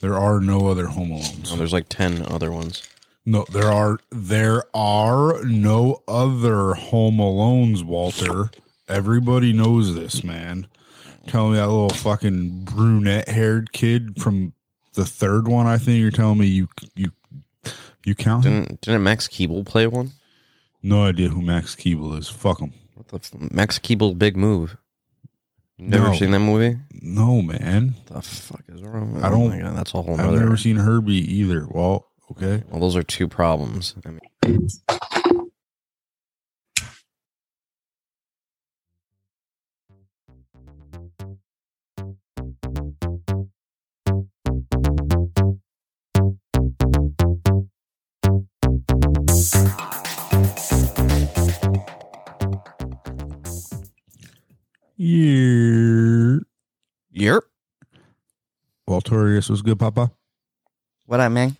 There are no other Home Alones. Oh, there's like ten other ones. No, there are there are no other Home Alones, Walter. Everybody knows this, man. Telling me that little fucking brunette haired kid from the third one, I think you're telling me you you you count him? Didn't didn't Max Keeble play one? No idea who Max Keeble is. Fuck him. What the f- Max Keeble big move? Never No. seen that movie? No, man. The fuck is wrong? I Oh don't- my God, that's a whole I've nother. never seen Herbie either. Well, okay. Well, those are two problems. I mean, Yeah. Yerp. Waltorius was good, Papa. What up, man?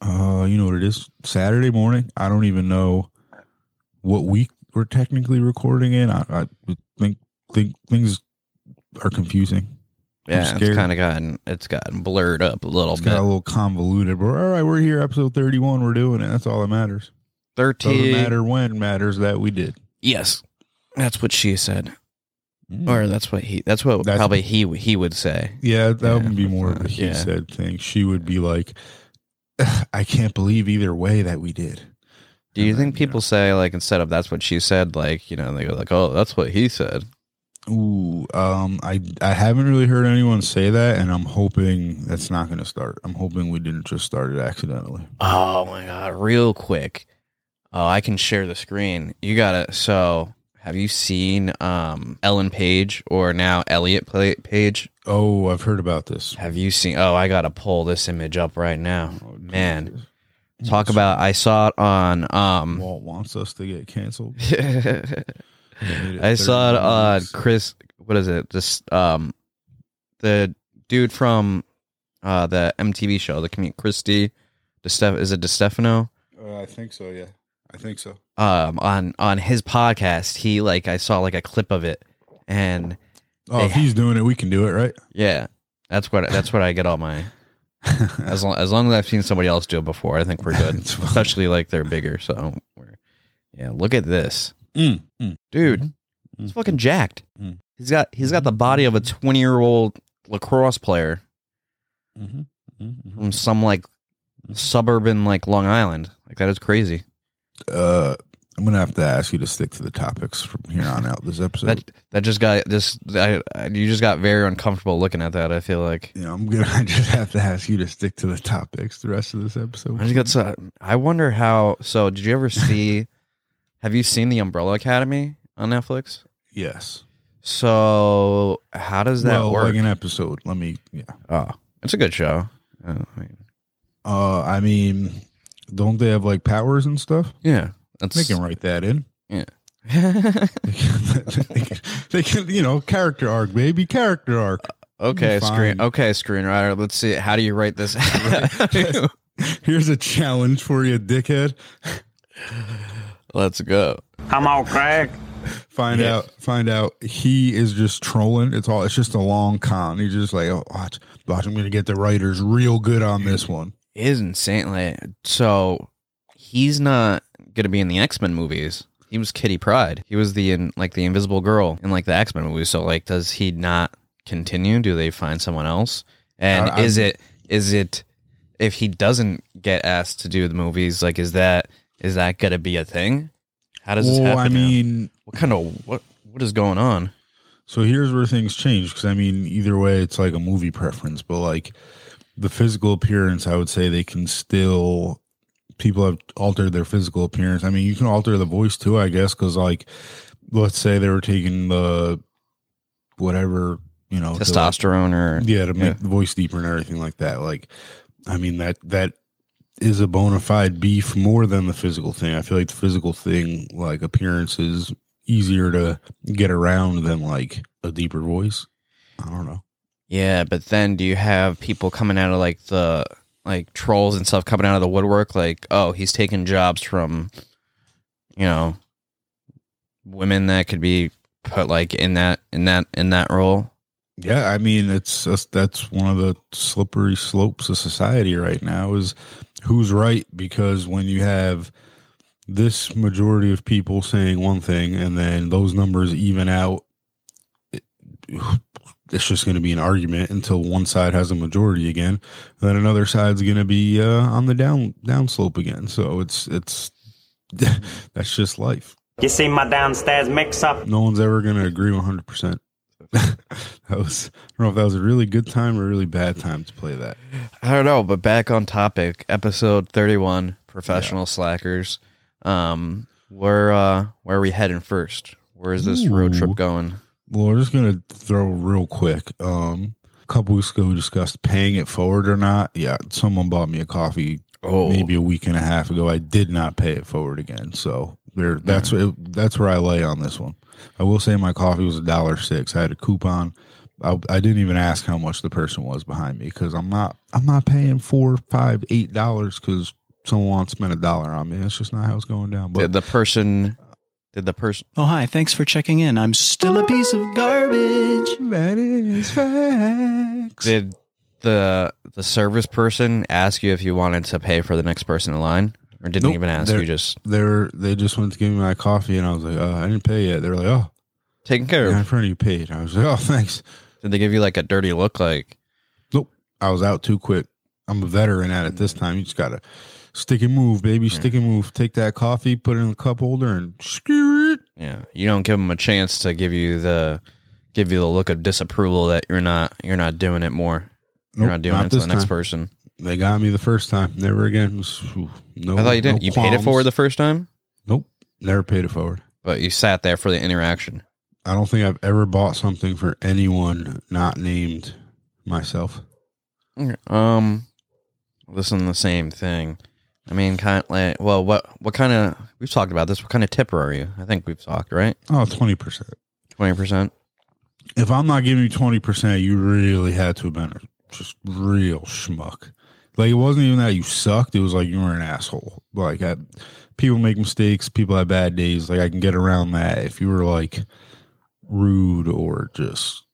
Uh, you know what it is? Saturday morning. I don't even know what week we're technically recording in. I, I think think things are confusing. Yeah, it's kind of gotten it's gotten blurred up a little It's bit. got a little convoluted. But all right, we're here, episode thirty-one. We're doing it. That's all that matters. Doesn't Thirteen. matter when. Matters that we did. Yes, that's what she said. Or that's what he. That's what That's- probably he he would say. Yeah, that would be more of a he yeah. said thing. She would be like, "I can't believe either way that we did." Do you think people say like instead of that's what she said, like you know they go like, oh, that's what he said. Ooh, um, I I haven't really heard anyone say that, and I'm hoping that's not going to start. I'm hoping we didn't just start it accidentally. Oh my god! Real quick, oh, I can share the screen. You got it. So, have you seen um Ellen Page or now Elliot Page? Oh, I've heard about this. Have you seen? Oh, I gotta pull this image up right now. Oh, Man, talk about. I saw it on um. Walt wants us to get canceled. I saw it on minutes. Chris. What is it? This um, the dude from uh the MTV show, the comedian Christy. DeStef- is it Distefano? Uh, I think so. Yeah, I think so. Um, on on his podcast, he like I saw like a clip of it, and Oh, They- if he's doing it, we can do it, right? yeah, that's what that's what I get all my. As long as long as I've seen somebody else do it before, I think we're good. Especially like they're bigger, so we're yeah. Look at this, Mm, mm, dude. Mhm. He's Mhm. fucking jacked. Mm. He's got he's got the body of a twenty year old lacrosse player mhm, mhm, mhm. from some like suburban like Long Island. Like that is crazy. Uh, I'm gonna have to ask you to stick to the topics from here on out. This episode. That that just got this. I, I- you just got very uncomfortable looking at that. I feel like. you know, I'm gonna I just have to ask you to stick to the topics the rest of this episode. I just got so. I wonder how. So, did you ever see? have you seen the Umbrella Academy on Netflix? Yes. So, how does that well, work? like an episode. Let me. Yeah. oh, it's a good show. Uh, I mean, Uh, I mean, don't they have like powers and stuff? yeah, that's They can write that in. Yeah. They can, they can, they can, you know, character arc, baby, character arc. Uh, okay, screen. Okay, screenwriter. Let's see. How do you write this? Here's a challenge for you, dickhead. Let's go. I'm on crack. Find Yeah. out, find out. He is just trolling. It's all. It's just a long con. He's just like, oh, watch, watch. I'm gonna get the writers real good on this one. Is insane. Like, so he's not gonna be in the X Men movies. He was Kitty Pryde. He was the in like the Invisible Girl in like the X Men movies. So like, does he not continue? Do they find someone else? And I- is it is it if he doesn't get asked to do the movies? Like, is that is that gonna be a thing? How does this happen? I now? mean, what kind of what what is going on? So here's where things change because I mean, either way, it's like a movie preference, but like the physical appearance, I would say they can still. People have altered their physical appearance. I mean, you can alter the voice too, I guess, because like, let's say they were taking the whatever you know, like, Testosterone or yeah, to make Yeah. the voice deeper and everything like that. Like, I mean that that is a bona fide beef more than the physical thing. I feel like the physical thing, like appearance, is easier to get around than like a deeper voice. I don't know. Yeah, but then do you have people coming out of like the like trolls and stuff coming out of the woodwork like, oh, he's taking jobs from you know women that could be put like in that in that in that role? Yeah, I mean it's that's, that's one of the slippery slopes of society right now is who's right because when you have this majority of people saying one thing and then those numbers even out it, it's just going to be an argument until one side has a majority again then another side's going to be uh, on the down down slope again so it's it's that's just life You see my downstairs mix up? no one's ever going to agree 100% that was I don't know if that was a really good time or a really bad time to play that. I don't know, but back on topic, episode thirty-one, professional slackers. Um, where uh, where are we heading first? Where is this road trip going? Well, we're just gonna throw real quick. Um, a couple weeks ago, we discussed paying it forward or not. Yeah, someone bought me a coffee Oh, maybe a week and a half ago. I did not pay it forward again, so there. That's that's where I lay on this one. I will say my coffee was a dollar six. I had a coupon. I, I didn't even ask how much the person was behind me because I'm not I'm not paying four, five, eight dollars because someone wants to spend a dollar on me. That's just not how it's going down. But the person? Did the person? Oh, hi. Thanks for checking in. I'm still a piece of garbage. that is facts. Did the the service person ask you if you wanted to pay for the next person in line, or didn't Nope, even ask they're- you? Just they were they just went to give me my coffee and I was like, oh, I didn't pay yet. They're like, oh, taking care yeah, in of. front of you paid. I was like, oh, thanks. Did they give you like a dirty look? Like, Nope, I was out too quick. I'm a veteran at it this time. You just gotta stick and move, baby. Stick and move. Take that coffee, put it in the cup holder, and skew it. yeah, you don't give them a chance to give you the give you the look of disapproval that you're not you're not doing it more. You're Nope, not doing not it to the next time. person. They got me the first time. Never again. No, I thought you didn't. no you paid it forward the first time, Nope, never paid it forward. but you sat there for the interaction. I don't think I've ever bought something for anyone not named myself. Um, listen, the same thing. I mean, kind of like, well, what what kind of we've talked about this? What kind of tipper are you? I think we've talked right. Oh, 20%. Twenty percent. If I'm not giving you 20%, you really had to have been a just real schmuck. Like, it wasn't even that you sucked. It was like you were an asshole. Like, I, people make mistakes. People have bad days. Like, I can get around that. If you were like rude or just,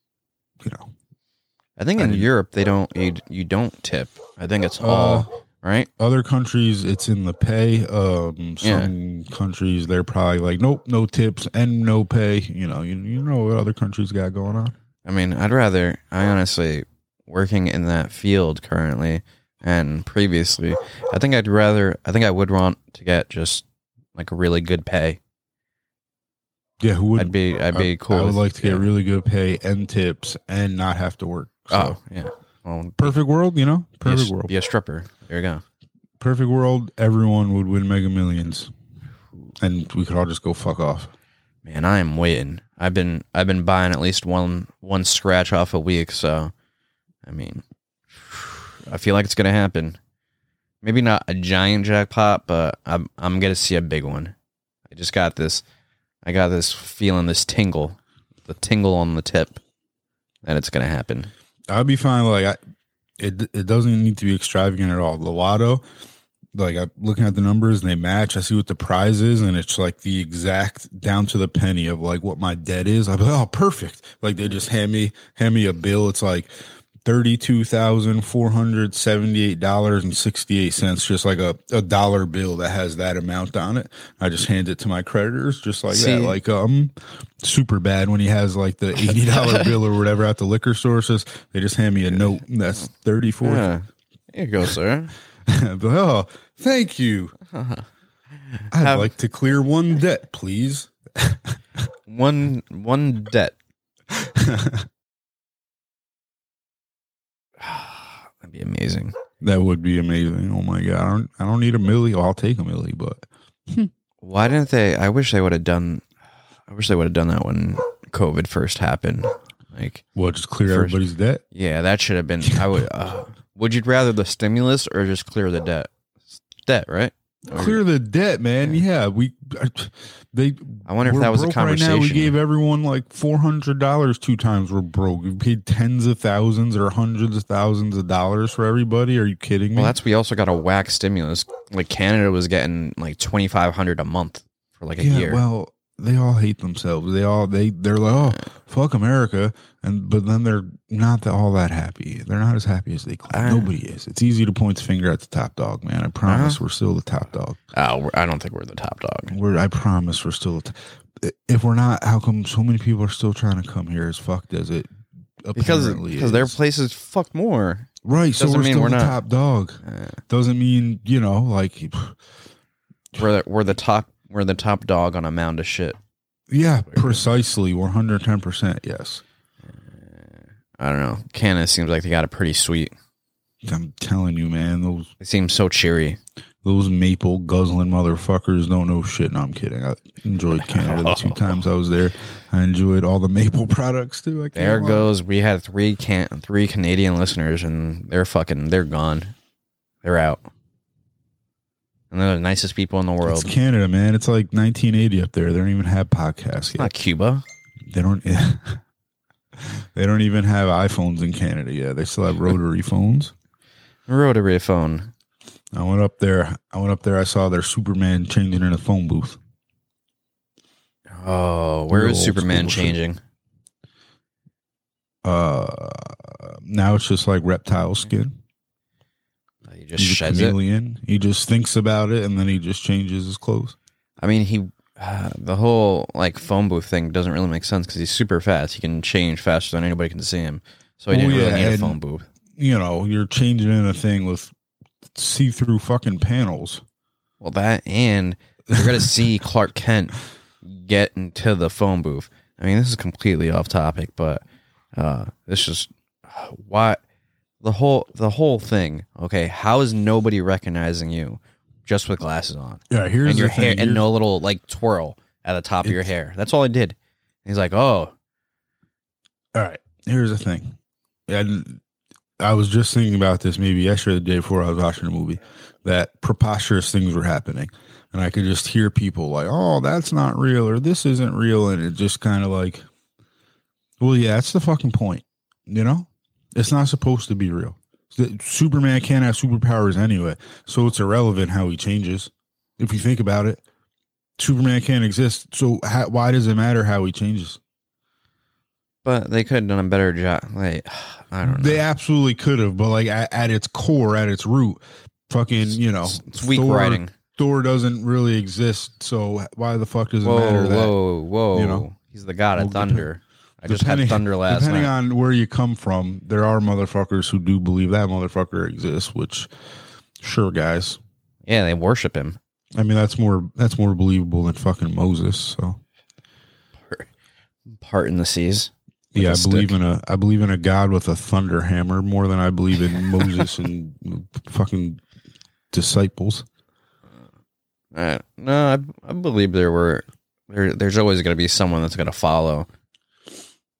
you know, I think in Europe they don't you, you don't tip. I think it's all Uh, right. other countries it's in the pay um some countries they're probably like nope no tips and no pay you know you, you know what other countries got going on I mean, I'd rather. I honestly working in that field currently and previously. I think I'd rather. I think I would want to get just like a really good pay. yeah who would I'd be. I'd be I, cool. I would like to get yeah. really good pay and tips and not have to work so, Oh yeah. Well, perfect world you know be a, perfect world Be a stripper. There you go. perfect world everyone would win mega millions and we could all just go fuck off Man, I am waiting. I've been I've been buying at least one one scratch off a week, so I mean I feel like it's gonna happen. Maybe not a giant jackpot, but I'm I'm gonna see a big one. I just got this I got this feeling this tingle. The tingle on the tip that it's gonna happen. I'd be fine. Like I, it it doesn't need to be extravagant at all. The lotto, like I'm looking at the numbers and they match. I see what the prize is, and it's like the exact down to the penny of like what my debt is. I'm like, oh, perfect. Like they just hand me hand me a bill. It's like thirty two thousand four hundred seventy eight dollars and sixty eight cents. Just like a, a dollar bill that has that amount on it. I just hand it to my creditors, just like See- that. Like um, super bad when he has like the eighty dollar bill or whatever at the liquor. Says they just hand me a note that's thirty four. Yeah. Here you go, sir. but, oh, thank you. I'd Have- like to clear one debt, please. One one debt. Be amazing. That would be amazing. Oh my god, I don't, I don't need a millie. Well, I'll take a millie, but Why didn't they? I wish they would have done. I wish they would have done that when COVID first happened. Like, well, just clear First- everybody's debt. yeah, that should have been. I would. Uh, would you rather the stimulus or just clear the debt? Debt, right? Clear the debt, man. Yeah, we. They. I wonder if that was a broke Right conversation. now, we gave everyone like four hundred dollars two times. We're broke. We paid tens of thousands or hundreds of thousands of dollars for everybody. Are you kidding me? well, that's we also got a whack stimulus. Like Canada was getting like twenty five hundred a month for like a yeah. year. Well, they all hate themselves. They all they they're like, oh fuck America, and but then they're not that, all that happy. They're not as happy as they claim. Uh. Nobody is. It's easy to point the finger at the top dog, man. I promise we're still the top dog. Oh, I don't think we're the top dog. We're I promise we're still. The t- if we're not, how come so many people are still trying to come here as fucked as it? Because because their place is? places fuck more. right. So doesn't we're mean still we're the not. top dog. Uh, Doesn't mean you know like. we're the, we're the top we're the top dog on a mound of shit. Yeah, precisely. One hundred ten percent. Yes. Uh, I don't know. Canada seems like they got it pretty sweet. I'm telling you, man. Those They seem so cheery. those maple guzzling motherfuckers don't know shit. No, I'm kidding. I enjoyed Canada the two times I was there. I enjoyed all the maple products too. I There lie. goes. We had three can three Canadian listeners, and they're fucking. They're gone. They're out. And they're the nicest people in the world. It's. Canada, man. It's like 1980 up there. They don't even have podcasts yet. Not Cuba. They don't. they don't even have iPhones in Canada yet. They still have rotary phones. Rotary phone. I went up there. I went up there. I saw their Superman changing in a phone booth. Oh, where Real is Superman school shit. changing? Uh, now it's just like reptile skin. He just He's a sheds it. He just thinks about it and then he just changes his clothes. I mean, he uh, the whole like phone booth thing doesn't really make sense because he's super fast. He can change faster than anybody can see him. So he Oh, didn't yeah, really need a and- phone booth. You know, you're changing in a thing with see-through fucking panels. Well, that and you're gonna see Clark Kent get into the phone booth. I mean, this is completely off topic, but uh, this just why the whole the whole thing. Okay, how is nobody recognizing you just with glasses on Yeah, here's and your the thing. hair and no little like twirl at the top of your hair? That's all I did. He's like, oh, All right, here's the thing. And I was just thinking about this maybe yesterday, the day before I was watching a movie, that preposterous things were happening. And I could just hear people like, oh, that's not real, or this isn't real. And it just kind of like, well, yeah, that's the fucking point. You know? It's not supposed to be real. Superman can't have superpowers anyway. So it's irrelevant how he changes. If you think about it, Superman can't exist. So how, why does it matter how he changes? but they could have done a better job. Like, I don't know. They absolutely could have, but like at, at its core, at its root, fucking, you know, It's- weak Thor- writing. Thor doesn't really exist, so why the fuck does it Whoa, matter that? whoa, whoa! you know? He's the god of Well, thunder. I just had thunder last depending night. on where you come from, there are motherfuckers who do believe that motherfucker exists. Which, sure, guys. yeah, they worship him. I mean, that's more that's more believable than fucking Moses. So Part in the seas. yeah, I believe stick. in a I believe in a god with a thunder hammer more than I believe in Moses and fucking disciples. Uh, no, I, I believe there were there. There's always going to be someone that's going to follow.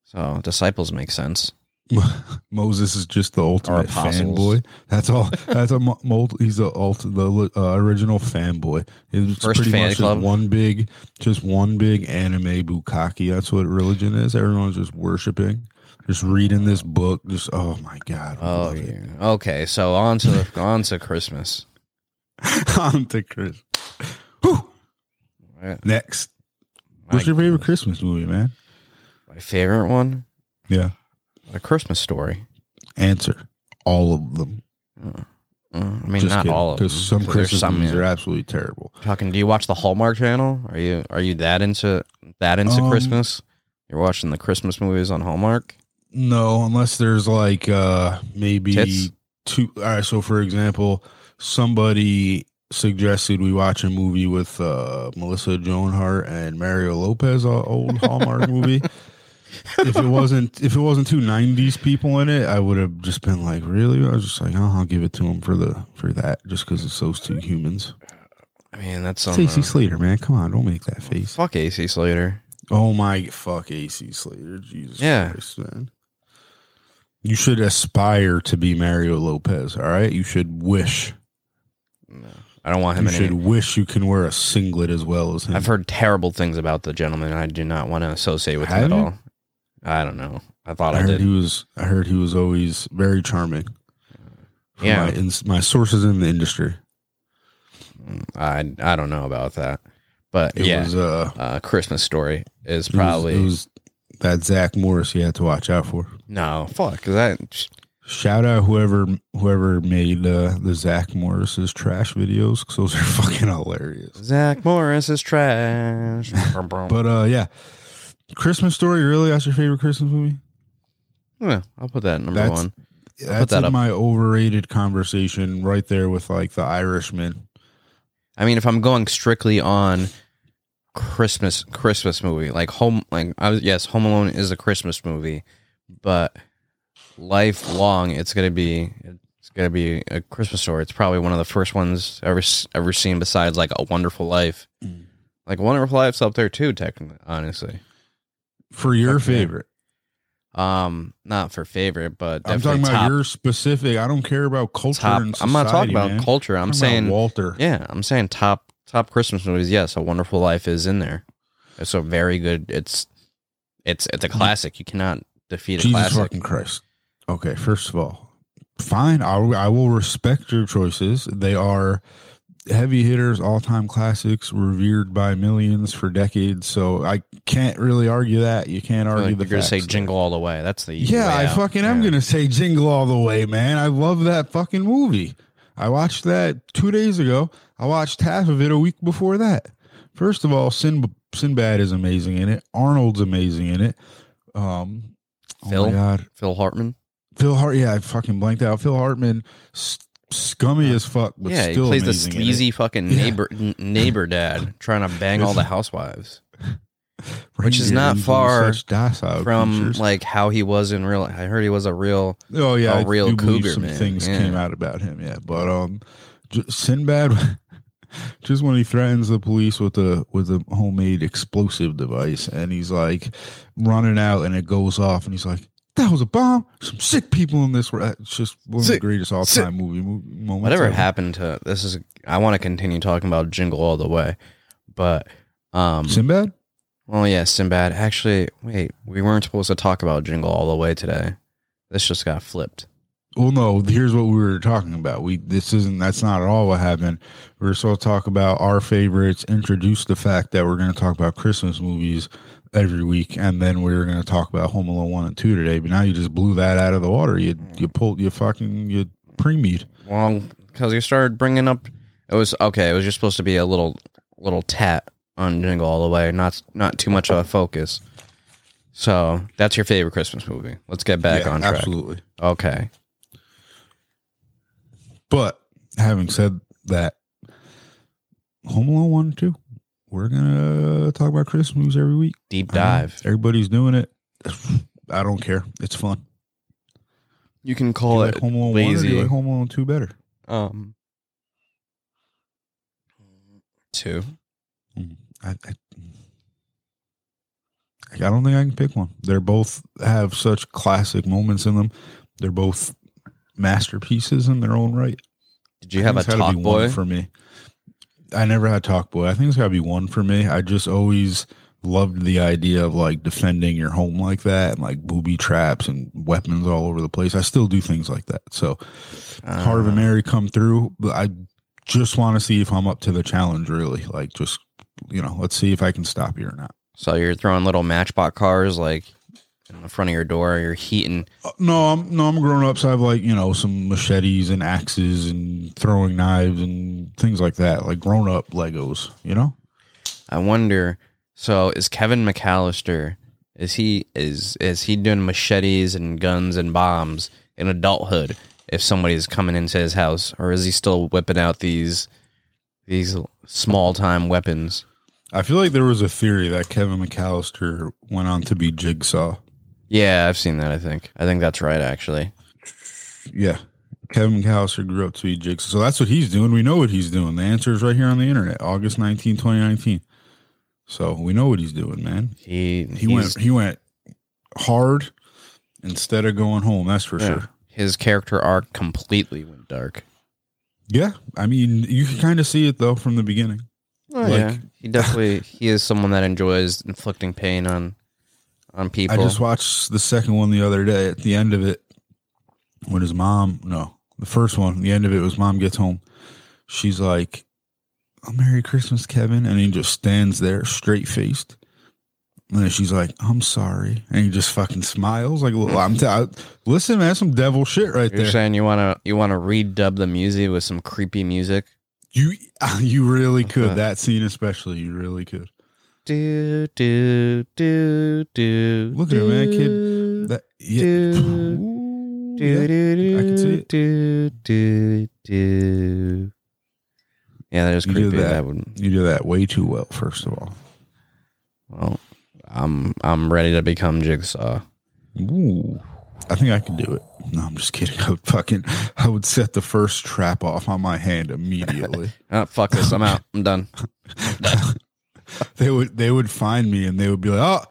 So disciples make sense. Moses is just the ultimate fanboy. That's all. That's a mo- mul- he's the ult- the uh, original fanboy. It's First pretty fan much club. one big, just one big anime bukkake. That's what religion is. Everyone's just worshiping, just reading this book. Just oh my god. Oh, it. yeah. okay. So on to the, on to Christmas. On to Chris. Whew. Right. Next, what's your favorite Christmas movie, man? My favorite one, Yeah, A Christmas Story. answer all of them. Uh, I mean, not kidding, all of them. because some Christmas some, movies are absolutely terrible. Talking. Do you watch the Hallmark Channel? Are you are you that into that into Um, Christmas? You're watching the Christmas movies on Hallmark. No, unless there's like uh maybe Tits? two. All right, so for example, somebody suggested we watch a movie with uh Melissa Joan Hart and Mario Lopez, a old Hallmark movie. If it wasn't if it wasn't two '90s people in it, I would have just been like, really? I was just like, oh, I'll give it to them for the for that, just because it's those two humans. I mean, that's on Stacey the, uh, Slater, man, come on, don't make that face. fuck AC Slater. Oh my fuck, AC Slater, Jesus Yeah. Christ, man. You should aspire to be Mario Lopez. All right, you should wish. No, I don't want him You should any. wish you can wear a singlet as well as him. I've heard terrible things about the gentleman. and I do not want to associate with him at you? all. I don't know. I thought I I, heard did. he was. I heard he was always very charming. Yeah. my, my sources in the industry. I I don't know about that. But It yeah, was uh uh, Christmas Story is it was- probably it was that Zach Morris you had to watch out for. no fuck. That Shout out whoever whoever made uh, the Zach Morris's trash videos because those are fucking hilarious. Zach Morris is trash? But uh, yeah, Christmas Story. Really, that's your favorite Christmas movie? yeah, I'll put that at number That's- one. That's that in my overrated conversation right there with like the Irishman. I mean, if I'm going strictly on Christmas Christmas movie, like home, like I was yes, Home Alone is a Christmas movie, but lifelong, it's gonna be it's gonna be a Christmas story. It's probably one of the first ones ever ever seen besides like A Wonderful Life. Mm. Like Wonderful Life's up there too, technically, honestly. For your yeah. favorite, Um, not for favorite, but I'm talking about top. your specific. I don't care about culture. top. and I'm not talking about man. culture. I'm about saying Walter. Yeah, I'm saying top top Christmas movies. Yes, A Wonderful Life is in there. It's a very good. It's it's it's a classic. You cannot defeat a Jesus classic. fucking Christ. Okay, first of all, fine. I, I will respect your choices. They are heavy hitters, all time classics, revered by millions for decades. So I can't really argue that. You can't argue like the you're gonna say. Jingle All the Way. That's the Yeah, I fucking am gonna say Jingle All the Way, man. I love that fucking movie. I watched that two days ago. I watched half of it a week before that. First of all, Sin Sinbad is amazing in it. Arnold's amazing in it. Um, oh Phil? my god, Phil Hartman. Phil Hart. Yeah, I fucking blanked out. Phil Hartman, scummy as fuck, but yeah, he still plays the amazing in it. sleazy fucking neighbor n- neighbor dad trying to bang all the housewives which is Reindeer not far such docile from creatures. like how he was in real. I heard he was a real. Oh yeah, a I real do believe cougar, some man. things Yeah. came out about him. Yeah, but um, J- Sinbad, just when he threatens the police with a with a homemade explosive device, and he's like running out, and it goes off, and he's like, "That was a bomb. Some sick people in this." world." It's just one of the greatest all time movie mo- moments. Whatever ever. happened to this is. I want to continue talking about Jingle All the Way, but um, Sinbad? Well, yeah, Sinbad. Actually, wait, we weren't supposed to talk about Jingle All the Way today. This just got flipped. Well, no. Here's what we were talking about. We this isn't. That's not at all what happened. We are supposed to talk about our favorites. Introduce the fact that we're going to talk about Christmas movies every week, and then we were going to talk about Home Alone one and two today. But now you just blew that out of the water. You you pulled you fucking you pre-meat. Well, because you started bringing up, it was okay. It was just supposed to be a little, little tat on Jingle All the Way, not not too much of a focus. So that's your favorite Christmas movie. Let's get back Yeah, on track. Absolutely. Okay. But having said that, Home Alone one and two, we're gonna talk about Christmas movies every week. Deep I know. dive. Everybody's doing it. I don't care. It's fun. You can Do call you it like Home Alone one or do you like Home Alone two better? um, two. I, I, I don't think I can pick one. They're both have such classic moments in them. They're both masterpieces in their own right. Did you have a think it's talk one boy? for me? I never had Talkboy. I think it's got to be one for me. I just always loved the idea of like defending your home like that and like booby traps and weapons all over the place. I still do things like that. So Heart of a Uh, Mary come through, but I just want to see if I'm up to the challenge really. Like just you know, let's see if I can stop you or not. So you're throwing little matchbox cars like in the front of your door. You're heating. Uh, No, I'm no, I'm grown up, so I have like you know some machetes and axes and throwing knives and things like that, like grown up Legos. You know, I wonder. So is Kevin McCallister? Is he is is he doing machetes and guns and bombs in adulthood? If somebody's coming into his house, or is he still whipping out these these small time weapons? I feel like there was a theory that Kevin McCallister went on to be Jigsaw. Yeah, I've seen that. I think I think that's right. Actually, Yeah, Kevin McCallister grew up to be Jigsaw, so that's what he's doing. We know what he's doing. The answer is right here on the internet, August 19, 2019. So we know what he's doing, man. he He went he went hard instead of going home. That's for yeah. sure. His character arc completely went dark. Yeah, I mean, you can kind of see it though from the beginning. Oh, Like- yeah, he definitely he is someone that enjoys inflicting pain on on people. I just watched the second one the other day. At the end of it, when his mom, no, the first one, the end of it was mom gets home. She's like, oh, "Merry Christmas, Kevin," and he just stands there straight faced. And then she's like, "I'm sorry," and he just fucking smiles like, well, "I'm t- I, listen, man, some devil shit right there. You're saying you wanna you wanna redub the music with some creepy music? You you really could Okay. that scene especially. You really could. Do do do do. Look at her, man, kid. do, That yeah. do, do, do, I can see do, it. do, do, do. Yeah, that is You did creepy. that. That would. You do that way too well. First of all, Well, I'm I'm ready to become Jigsaw. Ooh, I think I can do it. No, I'm just kidding. I would fucking, I would set the first trap off on my hand immediately. Oh, fuck this. I'm out. I'm done. they would, they would find me and they would be like, "Oh,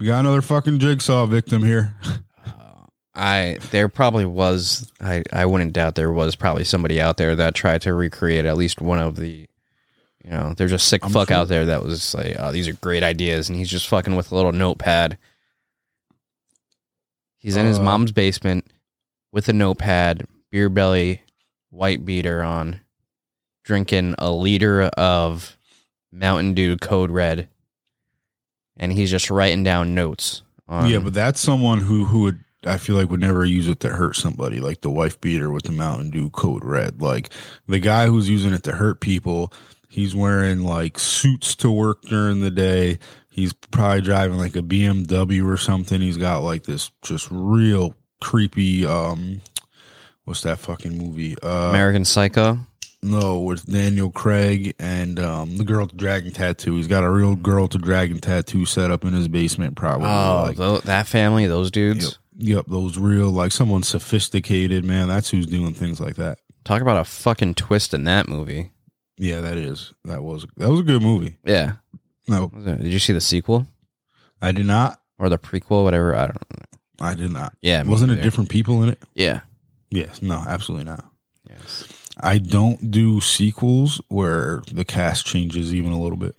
we got another fucking jigsaw victim here." I there probably was I I wouldn't doubt there was probably somebody out there that tried to recreate at least one of the you know there's a sick I'm fuck sure. out there that was like oh these are great ideas and he's just fucking with a little notepad. He's in his Uh, mom's basement with a notepad, beer belly, white beater on, drinking a liter of Mountain Dew Code Red, and he's just writing down notes. On, yeah, but that's someone who who would I feel like would never use it to hurt somebody, like the wife beater with the Mountain Dew Code Red. Like the guy who's using it to hurt people, he's wearing like suits to work during the day. He's probably driving like a BMW or something. He's got like this just real creepy um what's that fucking movie? Uh American Psycho. No, with Daniel Craig and um the girl with the dragon tattoo. He's got a real girl to dragon tattoo set up in his basement probably. Oh, like, that family, those dudes. Yep. Yep, those real like someone sophisticated, man. That's who's doing things like that. Talk about a fucking twist in that movie. Yeah, that is. That was that was a good movie. Yeah. No, Did you see the sequel I did not. or the prequel, whatever? I don't know. I did not. Yeah, Wasn't it different people in it? Yeah. Yes. No, absolutely not. I don't do sequels where the cast changes even a little bit.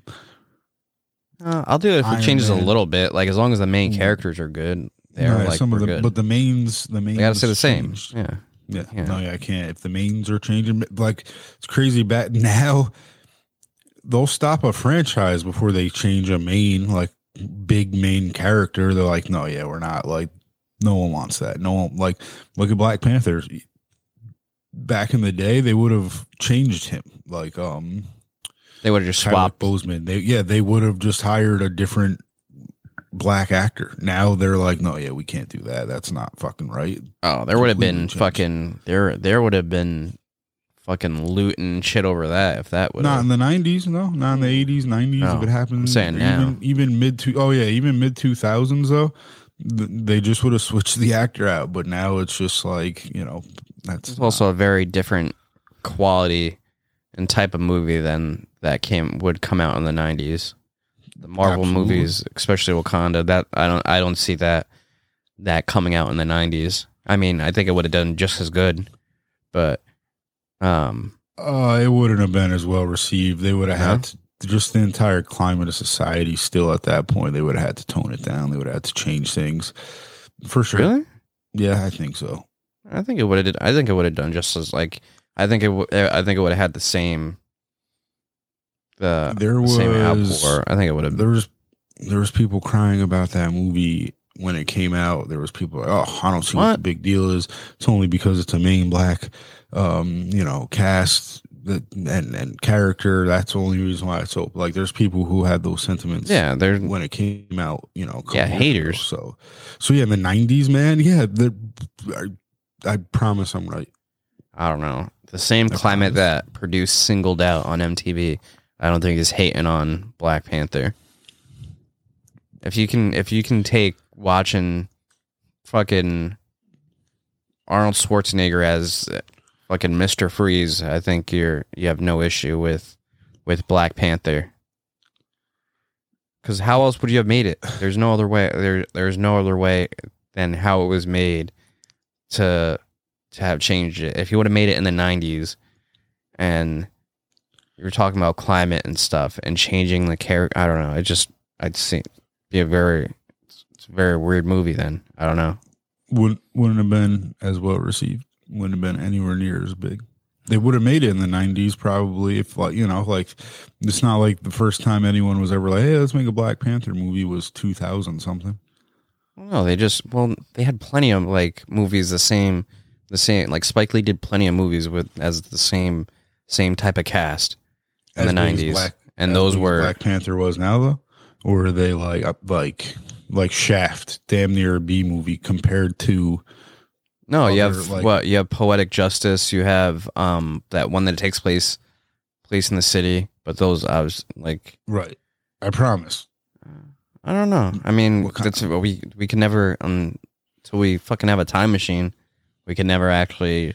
Uh, I'll do it if Iron it changes Man. a little bit. Like as long as the main Mm. characters are good, No, yeah, like some we're of the good. but the mains the mains they gotta stay the same. changed. Yeah. Yeah. Yeah. No, yeah, I can't. If the mains are changing, like it's crazy. Back now, they'll stop a franchise before they change a main, like big main character. They're like, no, yeah, we're not. Like, no one wants that. No one like look at Black Panthers. Back in the day, they would have changed him. Like, um, They would have just swapped. Boseman. They yeah, they would have just hired a different black actor. Now they're like, no, yeah, we can't do that. That's not fucking right. Oh, there would have been changed. fucking there. There would have been fucking looting shit over that if that would. Not in the nineties, no. Not in the eighties, nineties. No, if it happened, I'm saying now. even, even mid two. Oh yeah, even mid two thousands though. Th- They just would have switched the actor out, but now it's just like you know that's It's also a very different quality and type of movie than that came would come out in the nineties. The Marvel Absolutely. movies, especially Wakanda, that I don't I don't see that that coming out in the nineties. I mean, I think it would have done just as good, but um, uh, it wouldn't have been as well received. They would have No? had to, just the entire climate of society. Still at that point, they would have had to tone it down. They would have had to change things for sure. really, Yeah, I think so. I think it would have. I think it would have done just as like. I think it. w- I think it would have had the same. The, There the same was- outpour. I think it would have. There was there was people crying about that movie when it came out. There was people like, oh, I don't see what, the big deal is. It's only because it's a main black, um, you know, cast and and character. That's the only reason why it's so. Like, there's people who had those sentiments. Yeah, they're when it came out, you know, Yeah, haters. ago. So, so yeah, in the '90s, man, yeah, I, I promise I'm right. I don't know. The same I climate promise. that produced Singled Out on MTV, I don't think is hating on Black Panther. If you can if you can take watching fucking Arnold Schwarzenegger as fucking Mr. Freeze, I think you're you have no issue with with Black Panther. Cuz how else would you have made it? There's no other way there there's no other way than how it was made to to have changed it. If you would have made it in the 90s and you're talking about climate and stuff and changing the character, I don't know. It just, I'd see be a very, it's a very weird movie then. I don't know. Wouldn't wouldn't have been as well received. Wouldn't have been anywhere near as big. they would have made it in the 90s probably if like you know like it's not like the first time anyone was ever like hey let's make a black panther movie was 2000 something No, they just well, they had plenty of like movies the same, the same. Like Spike Lee did plenty of movies with as the same same type of cast in As the nineties, Black- and those were black panther was now though or are they like like like shaft damn near a b movie compared to no. You have like- what you have poetic justice. You have um that one that takes place place in the city, but those I was like right i promise I don't know. I mean, that's we we can never um until we fucking have a time machine, we can never actually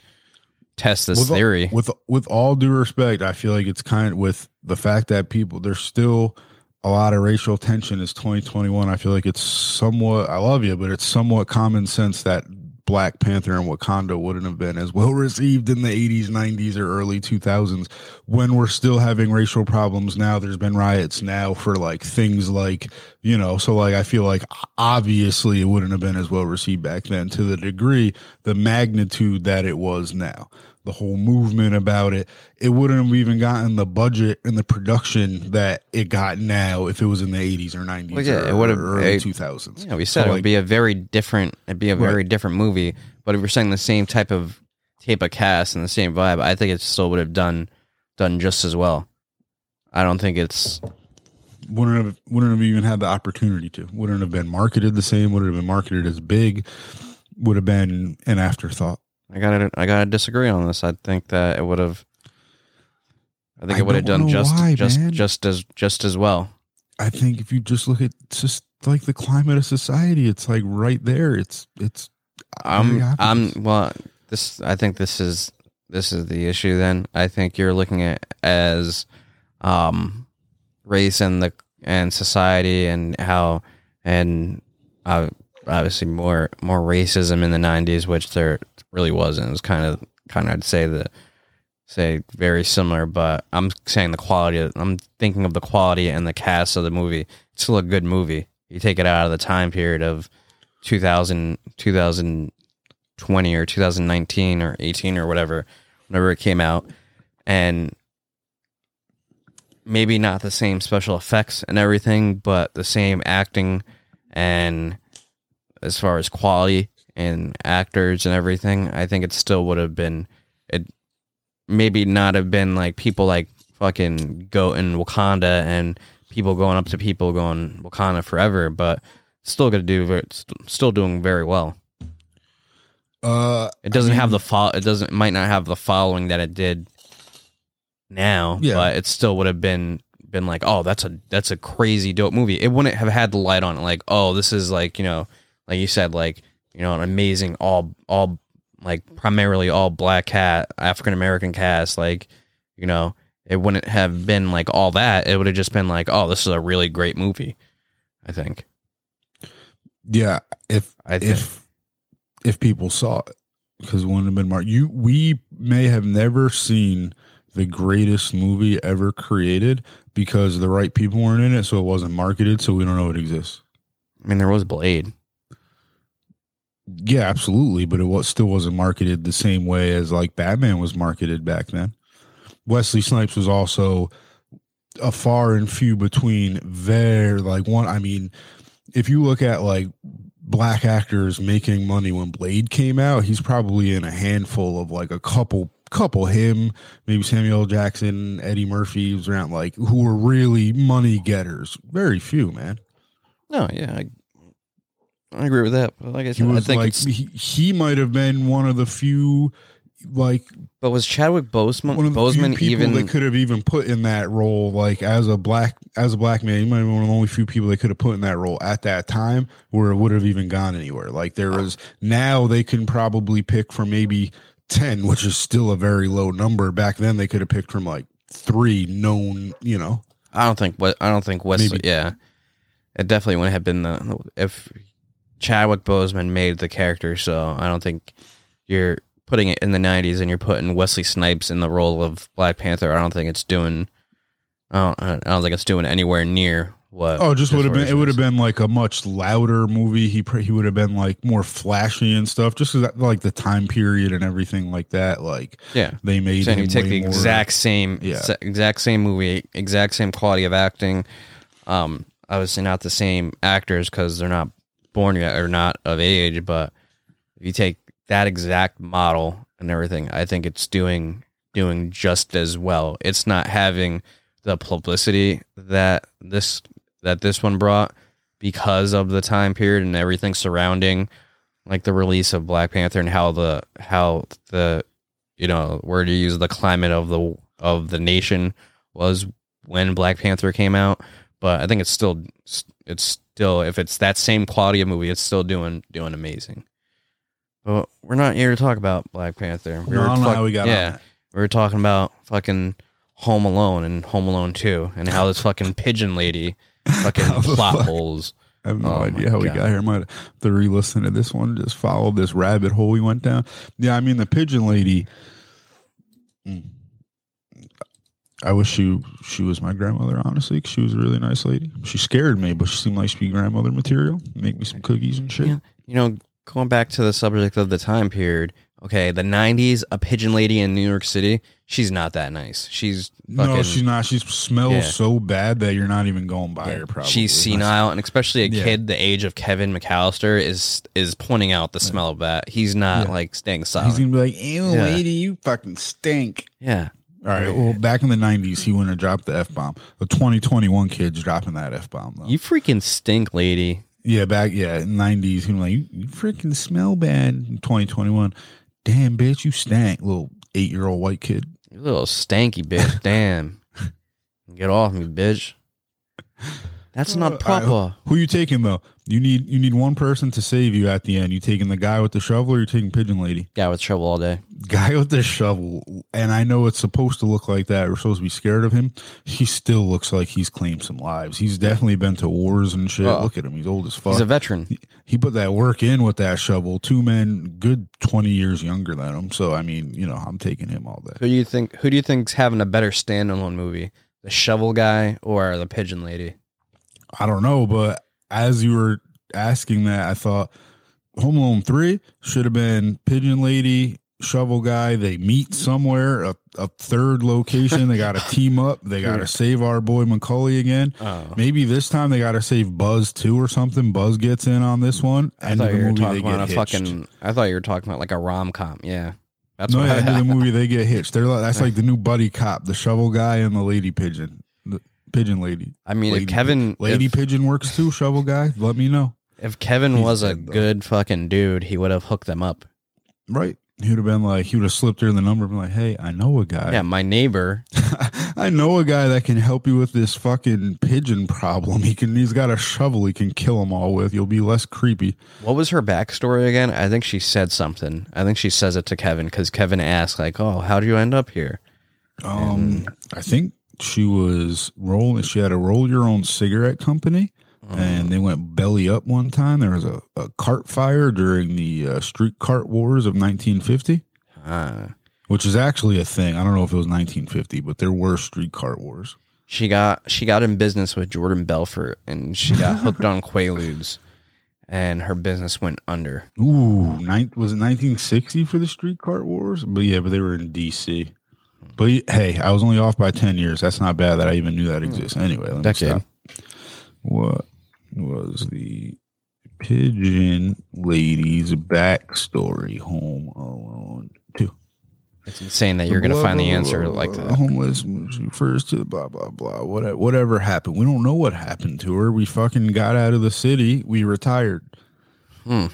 test this with all- theory. with with all due respect, I feel like it's kind of with the fact that people there's still a lot of racial tension. Is 2021? I feel like it's somewhat. I love you, but it's somewhat common sense that Black Panther and Wakanda wouldn't have been as well received in the 80s, 90s, or early 2000s when we're still having racial problems now. There's been riots now for like things like, you know, so like I feel like obviously it wouldn't have been as well received back then to the degree, the magnitude that it was now. The whole movement about it, it wouldn't have even gotten the budget and the production that it got now if it was in the 80s or 90s Well, yeah, or, it would have- early it- 2000s. Yeah, we said So, it would be a very different. It'd be a Right. very different movie. But if we're saying the same type of tape of cast and the same vibe, I think it still would have done done just as well. I don't think it's. wouldn't have wouldn't have even had the opportunity to. Wouldn't have been marketed the same. Would have been marketed as big. Would have been an afterthought. I gotta. I gotta disagree on this. I think that it would have. I think I it would have done just why, just man. just as just as well. I think if you just look at just like the climate of society, it's like right there. It's it's. I'm I'm well this I think this is this is the issue then. I think you're looking at as um race and the and society and how and uh, obviously more more racism in the 90s which there really wasn't. It was kind of kind of I'd say the say very similar but I'm saying the quality I'm thinking of the quality and the cast of the movie. It's still a good movie. You take it out of the time period of 2000 2020 or 2019 or 18 or whatever whenever it came out and maybe not the same special effects and everything but the same acting and as far as quality and actors and everything i think it still would have been it maybe not have been like people like fucking go in wakanda and people going up to people going wakanda forever but still gonna do still doing very well Uh, it doesn't I mean, have the fo- it doesn't might not have the following that it did now Yeah. but it still would have been been like oh that's a that's a crazy dope movie it wouldn't have had the light on it like oh this is like you know like you said like you know an amazing all all like primarily all black cat african american cast like you know it wouldn't have been like all that it would have just been like oh this is a really great movie i think yeah. If i think if if people saw it because it wouldn't have been mar You we may have never seen the greatest movie ever created because the right people weren't in it, so it wasn't marketed, so we don't know it exists. i mean there was blade Yeah, absolutely, but it was still wasn't marketed the same way as like Batman was marketed back then. Wesley Snipes was also a far and few between. Very like one. I mean, if you look at like black actors making money when Blade came out, he's probably in a handful of like a couple, couple him, maybe Samuel Jackson, Eddie Murphy was around like who were really money getters. Very few, man. no yeah i, I agree with that like i He said i think like he, he might have been one of the few like But was Chadwick Boseman, one of the Boseman few people even? they could have even put in that role, like as a black as a black man, he might have been one of the only few people they could have put in that role at that time where it would have even gone anywhere. Like there was now they can probably pick from maybe ten, which is still a very low number. Back then they could have picked from like three known, you know. I don't think what I don't think Wesley. Maybe. Yeah, it definitely wouldn't have been the if Chadwick Boseman made the character. So I don't think you're putting it in the '90s and you're putting Wesley Snipes in the role of Black Panther. I don't think it's doing. I don't, I don't think it's doing anywhere near what? Oh, just would have been. It would have been like a much louder movie. He he would have been like more flashy and stuff. Just 'cause that, like the time period and everything like that. Like Yeah. they made. Saying him you take the more- exact same, Yeah. exact same movie, exact same quality of acting. Um, obviously not the same actors because they're not born yet or not of age. But if you take that exact model and everything, I think it's doing doing just as well. It's not having the publicity that this that this one brought because of the time period and everything surrounding like the release of Black Panther and how the how the you know where to use the climate of the of the nation was when Black Panther came out. But I think it's still it's still if it's that same quality of movie, it's still doing doing amazing. But we're not here to talk about Black Panther. No, I don't know how we got yeah, that. we were talking about fucking Home Alone and Home Alone Two, and how this fucking pigeon lady fucking plot fuck? holes. I have no Oh idea how we got here. Might have to re-listen to this one. Just follow this rabbit hole we went down. Yeah, I mean the pigeon lady. mm, I wish she she was my grandmother. Honestly, she was a really nice lady. She scared me, but she seemed like she'd be grandmother material. Make me some cookies and shit. Yeah. You know, going back to the subject of the time period. Okay, the '90s, a pigeon lady in New York City. She's not that nice. She's fucking, no, she's not. She smells Yeah. so bad that you're not even going by her. Probably she's senile, and especially a Yeah. kid the age of Kevin McCallister is is pointing out the smell of that. He's not Yeah. like staying silent. He's gonna be like, "Ew, Yeah. lady, you fucking stink." yeah, All right. Well, back in the '90s, he wouldn't have dropped the f bomb. The 2021 kid's dropping that f bomb though. you freaking stink, lady. yeah, back yeah, in '90s, he was like, "You, you freaking smell bad." In 2021, damn bitch, you stank, little eight year old white kid. You little stanky bitch. Damn. Get off me, bitch. That's not all right, proper. Who you taking though? You need you need one person to save you at the end. You taking the guy with the shovel, or you taking pigeon lady? Guy with shovel all day. Guy with the shovel, and I know it's supposed to look like that. We're supposed to be scared of him. He still looks like he's claimed some lives. He's definitely been to wars and shit. Oh. Look at him; he's old as fuck. He's a veteran. he put that work in with that shovel. Two men, good twenty years younger than him. So I mean, you know, I'm taking him all day. Who do you think? Who do you think's having a better standalone movie? The shovel guy or the pigeon lady? I don't know, but as you were asking that, I thought Home Alone three should have been Pigeon Lady, Shovel Guy. They meet somewhere, a, a third location. They got to team up. They got to save our boy Macaulay again. Oh, Maybe this time they got to save Buzz too or something. Buzz gets in on this one. I thought of the you were movie, talking about a hitched. fucking. I thought you were talking about like a rom com. Yeah, that's no, yeah, I, end of the movie they get hitched. They're like, that's like the new buddy cop, the shovel guy and the lady pigeon, pigeon lady. I mean, Lady- if Kevin, Lady if, pigeon works too. Shovel guy, let me know. if Kevin He's was a though. good fucking dude, he would have hooked them up. Right. He would have been like, he would have slipped her the number and been like, hey, I know a guy. Yeah, my neighbor. I know a guy that can help you with this fucking pigeon problem. He can, he's got a shovel he can kill them all with. You'll be less creepy. What was her backstory again? I think she said something. I think she says it to Kevin because Kevin asked, like, "Oh, how do you end up here?" Um, I think she was rolling, she had a roll your own cigarette company. And they went belly up one time. There was a, a cart fire during the uh, street cart wars of 1950. Ah. which is actually a thing. I don't know if it was 1950, but there were street cart wars. She got she got in business with Jordan Belfort, and she got hooked on Quaaludes, and her business went under. Ooh, nine, was it 1960 for the street cart wars? But yeah, but they were in DC. But hey, I was only off by 10 years. That's not bad that I even knew that exists. Anyway, let me Decade. What was the pigeon lady's backstory? Home Alone 2. It's insane that you're gonna find the answer like that. that. Homeless refers to blah blah blah. Whatever, whatever happened, we don't know what happened to her. We fucking got out of the city. We retired. Hmm.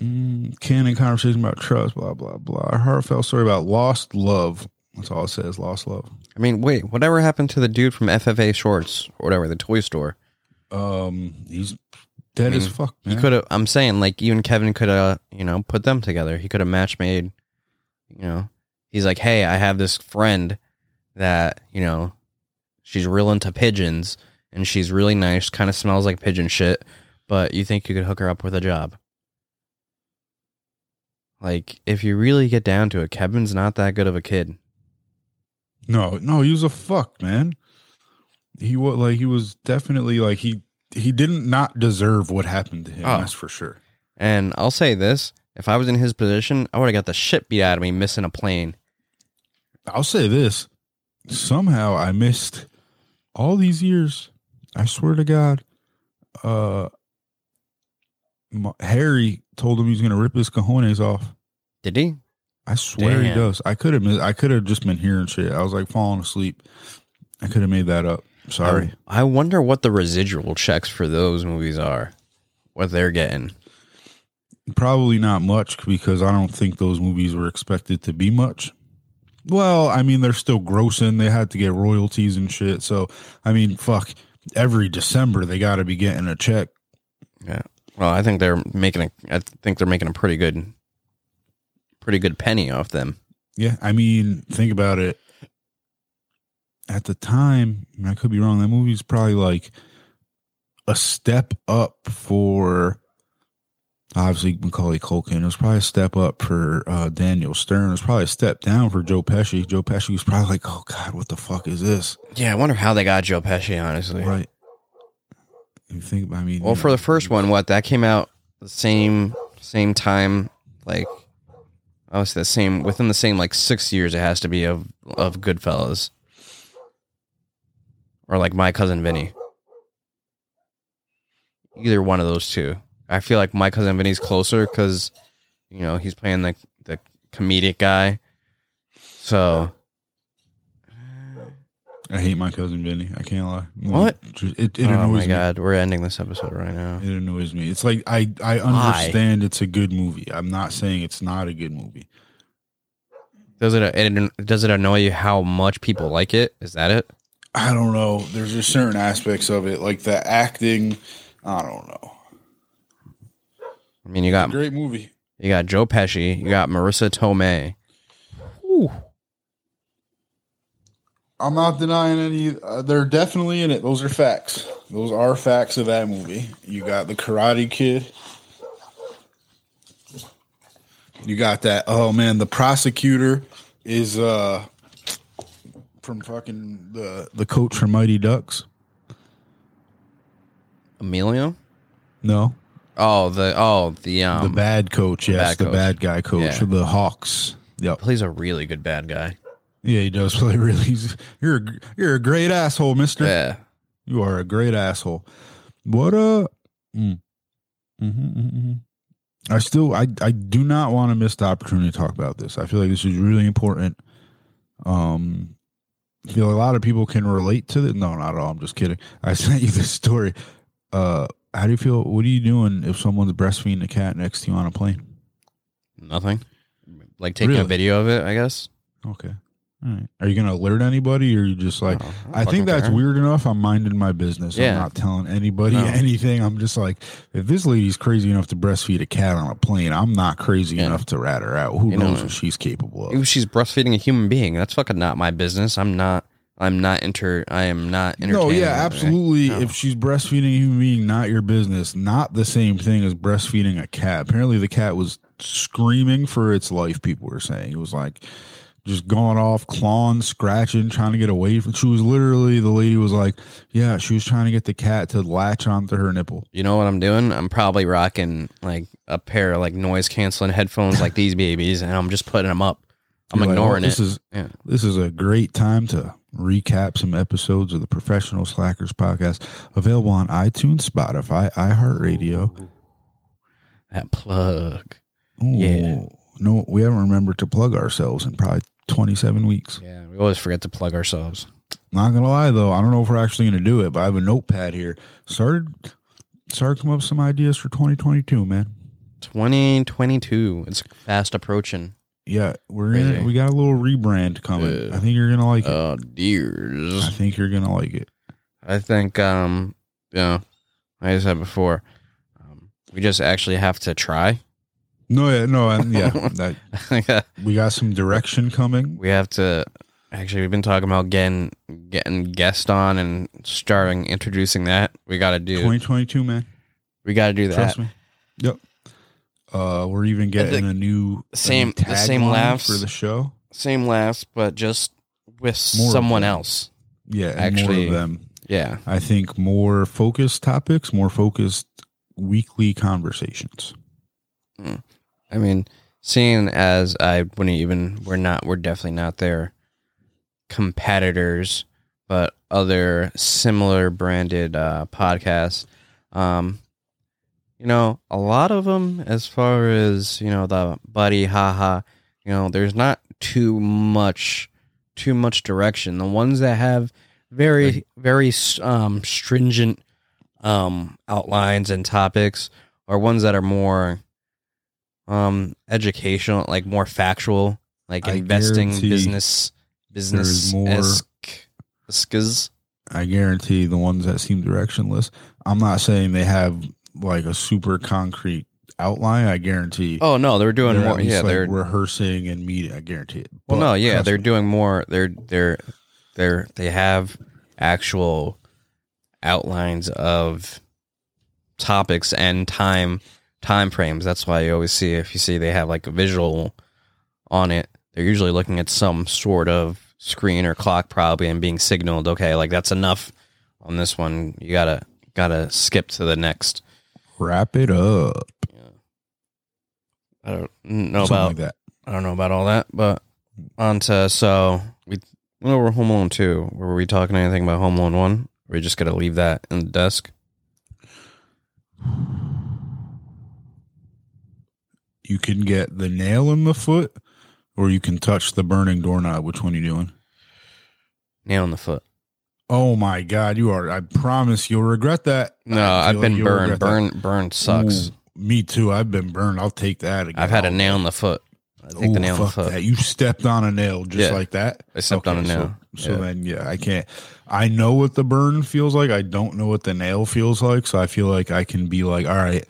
Mm, canon conversation about trust. Blah blah blah. A heartfelt story about lost love. That's all it says. Lost love. I mean, wait, whatever happened to the dude from FAO Schwarz or whatever, the toy store? Um, he's dead I as mean, fuck. He could have. I'm saying, like, you and Kevin could have, you know, put them together. He could have match made. You know, he's like, hey, I have this friend that you know, she's real into pigeons and she's really nice. Kind of smells like pigeon shit, but you think you could hook her up with a job? Like, if you really get down to it, Kevin's not that good of a kid. No, no, he was a fuck, man. he was like he was definitely like he he didn't not deserve what happened to him. Oh. That's for sure. And I'll say this: if I was in his position, I would have got the shit beat out of me missing a plane. I'll say this: somehow I missed all these years. I swear to God, uh, my, Harry told him he was going to rip his cojones off. Did he? I swear he does. I could have. I could have just been hearing shit. I was like falling asleep. I could have made that up. Sorry. I wonder what the residual checks for those movies are. What they're getting. Probably not much because I don't think those movies were expected to be much. Well, I mean, they're still grossing. They had to get royalties and shit. So, I mean, fuck. Every December, they got to be getting a check. Yeah. Well, I think they're making a. I think they're making a pretty good, pretty good penny off them. Yeah. I mean, think about it. At the time, and I could be wrong, that movie's probably like a step up for obviously Macaulay Culkin. It was probably a step up for uh, Daniel Stern. It was probably a step down for Joe Pesci. Joe Pesci was probably like, oh, God, what the fuck is this? Yeah, I wonder how they got Joe Pesci. Honestly, Right. You think, I mean, Well, for the first one, what that came out the same same time, like I was the same within the same like six years. It has to be of of Goodfellas, or like my cousin Vinny. Either one of those two. I feel like my cousin Vinny's closer because you know he's playing the the comedic guy. So I hate my cousin Vinny. I can't lie. What? It, it oh annoys my me. god, we're ending this episode right now. It annoys me. It's like I I understand it's a good movie. I'm not saying it's not a good movie. Does it, it does it annoy you how much people like it? Is that it? I don't know. There's just certain aspects of it, like the acting. I don't know. I mean, you got Great movie. you got Joe Pesci, you got Marisa Tomei. I'm not denying any. Uh, they're definitely in it. Those are facts. Those are facts of that movie. You got the Karate Kid. You got that. Oh man, the prosecutor is uh from fucking the the coach from Mighty Ducks. Emilio? No, Oh, the oh the um the bad coach. Yes, bad the coach. bad guy coach Yeah. for the Hawks. Yep. He's a really good bad guy. Yeah, he does play really. he's- You're a, you're a great asshole, Mister. Yeah. You are a great asshole. What uh mm. Mhm, mhm, mhm. I still I I do not want to miss the opportunity to talk about this. I feel like this is really important. Um I feel a lot of people can relate to it. No, not at all. I'm just kidding. I sent you this story. Uh how do you feel what are you doing if someone's breastfeeding a cat next to you on a plane? Nothing. Like taking a video of it, I guess. Okay. Right. Are you gonna alert anybody or are you just like Oh, I think that's care. weird enough. I'm minding my business. Yeah. I'm not telling anybody No. anything. I'm just like, if this lady's crazy enough to breastfeed a cat on a plane, I'm not crazy Yeah. enough to rat her out. Who You know, knows what she's capable of? If she's breastfeeding a human being, that's fucking not my business. I'm not I'm not inter I am not No, yeah, absolutely. No. If she's breastfeeding a human being, not your business. Not the same thing as breastfeeding a cat. Apparently, the cat was screaming for its life. People were saying it was like just going off, clawing, scratching, trying to get away from. She was literally the lady was like, yeah, she was trying to get the cat to latch onto her nipple. You know what I'm doing? I'm probably rocking like a pair of like noise canceling headphones like these babies, and I'm just putting them up. I'm You're like, ignoring "Oh, this it. Is, Yeah. This is a great time to recap some episodes of the Professional Slackers podcast, available on iTunes, Spotify, iHeartRadio. That plug. Ooh, Yeah. No, we haven't remembered to plug ourselves in probably 27 weeks. Yeah, we always forget to plug ourselves. Not gonna lie though, I don't know if we're actually gonna do it, but I have a notepad here. Started started come up with some ideas for 2022, man. 2022. It's fast approaching. Yeah, we're Crazy. in. We got a little rebrand coming. Yeah. I think you're gonna like it. Oh, I dears. think you're gonna like it. I think, um, know, like I said before, um, we just actually have to try. No, yeah, no, and yeah, that we got some direction coming. we have to. Actually, we've been talking about getting getting guest on and starting introducing that. We got to do. 2022, man. We got to do that. Trust me. Yep. Uh, we're even getting the- a new a same- new the same laughs. for the show. Same laughs, but just with More someone else. Yeah, Actually- more of them. Yeah. I think more focused topics, more focused weekly conversations. I mean, seeing as I wouldn't even we're not we're definitely not their competitors, but other similar branded uh, podcasts. Um, you know, a lot of them, as far as you know, the buddy haha. You know, there's not too much too much direction. The ones that have very very um, stringent um, outlines and topics are ones that are more um educational like more factual like I investing business business more- skis I guarantee the ones that seem directionless. I'm not saying they have like a super concrete outline. I guarantee. oh no they're doing they're more yeah like, they're rehearsing and meeting. I guarantee it. well no yeah they're me, doing more they're they're they're they have actual outlines of topics and time time frames that's why you always see if you see they have like a visual on it they're usually looking at some sort of screen or clock probably and being signaled okay like that's enough on this one you gotta gotta skip to the next wrap it up. i don't know Something about like that. I don't know about all that, but on to so we went over Home Alone two. Were we talking anything about Home Alone one? Or we just gotta leave that in the desk? You can get the nail in the foot, or you can touch the burning doorknob. Which one are you doing? Nail in the foot. Oh my god, you are! I promise you'll regret that. No, I've been like burned. that. Burn burn sucks. Ooh, me too. I've been burned. I'll take that. Again. I've had a nail in the foot. I take the Ooh, nail in the foot. That. You stepped on a nail just Yeah. like that. I stepped on a nail. So, Yeah. then, yeah, I can't. I know what the burn feels like. I don't know what the nail feels like. So I feel like I can be like, all right,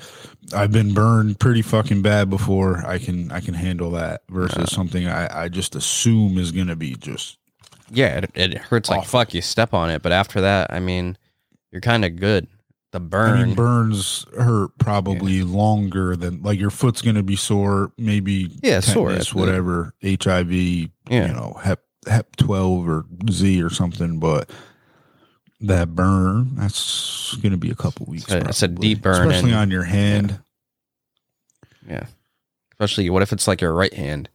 I've been burned pretty fucking bad before. I can I can handle that versus something I, I just assume is gonna be just Yeah, it, it hurts like Awful. fuck. You step on it, but after that, I mean, you're kind of good. The burn. I mean, burns hurt probably longer than like your foot's gonna be sore, maybe Yeah, sore. tetanus, whatever, HIV, Yeah. you know, hep hep twelve or Z or something, but that burn, that's gonna be a couple weeks. a- it's a deep burn especially and- on your hand, yeah. Especially what if it's like your right hand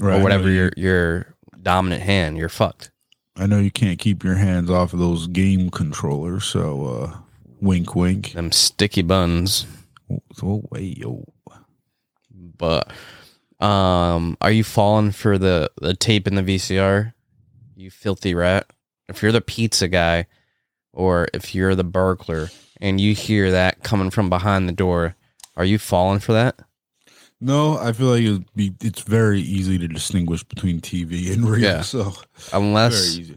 right? or whatever your your dominant hand? You're fucked. I know you can't keep your hands off of those game controllers, so uh, wink, wink. Them sticky buns. Oh, wait, yo. But um, are you falling for the the tape in the VCR? You filthy rat. If you're the pizza guy, or if you're the burglar, and you hear that coming from behind the door, are you falling for that? No, I feel like it'd be, it's very easy to distinguish between TV and real. Yeah. So very Unless easy.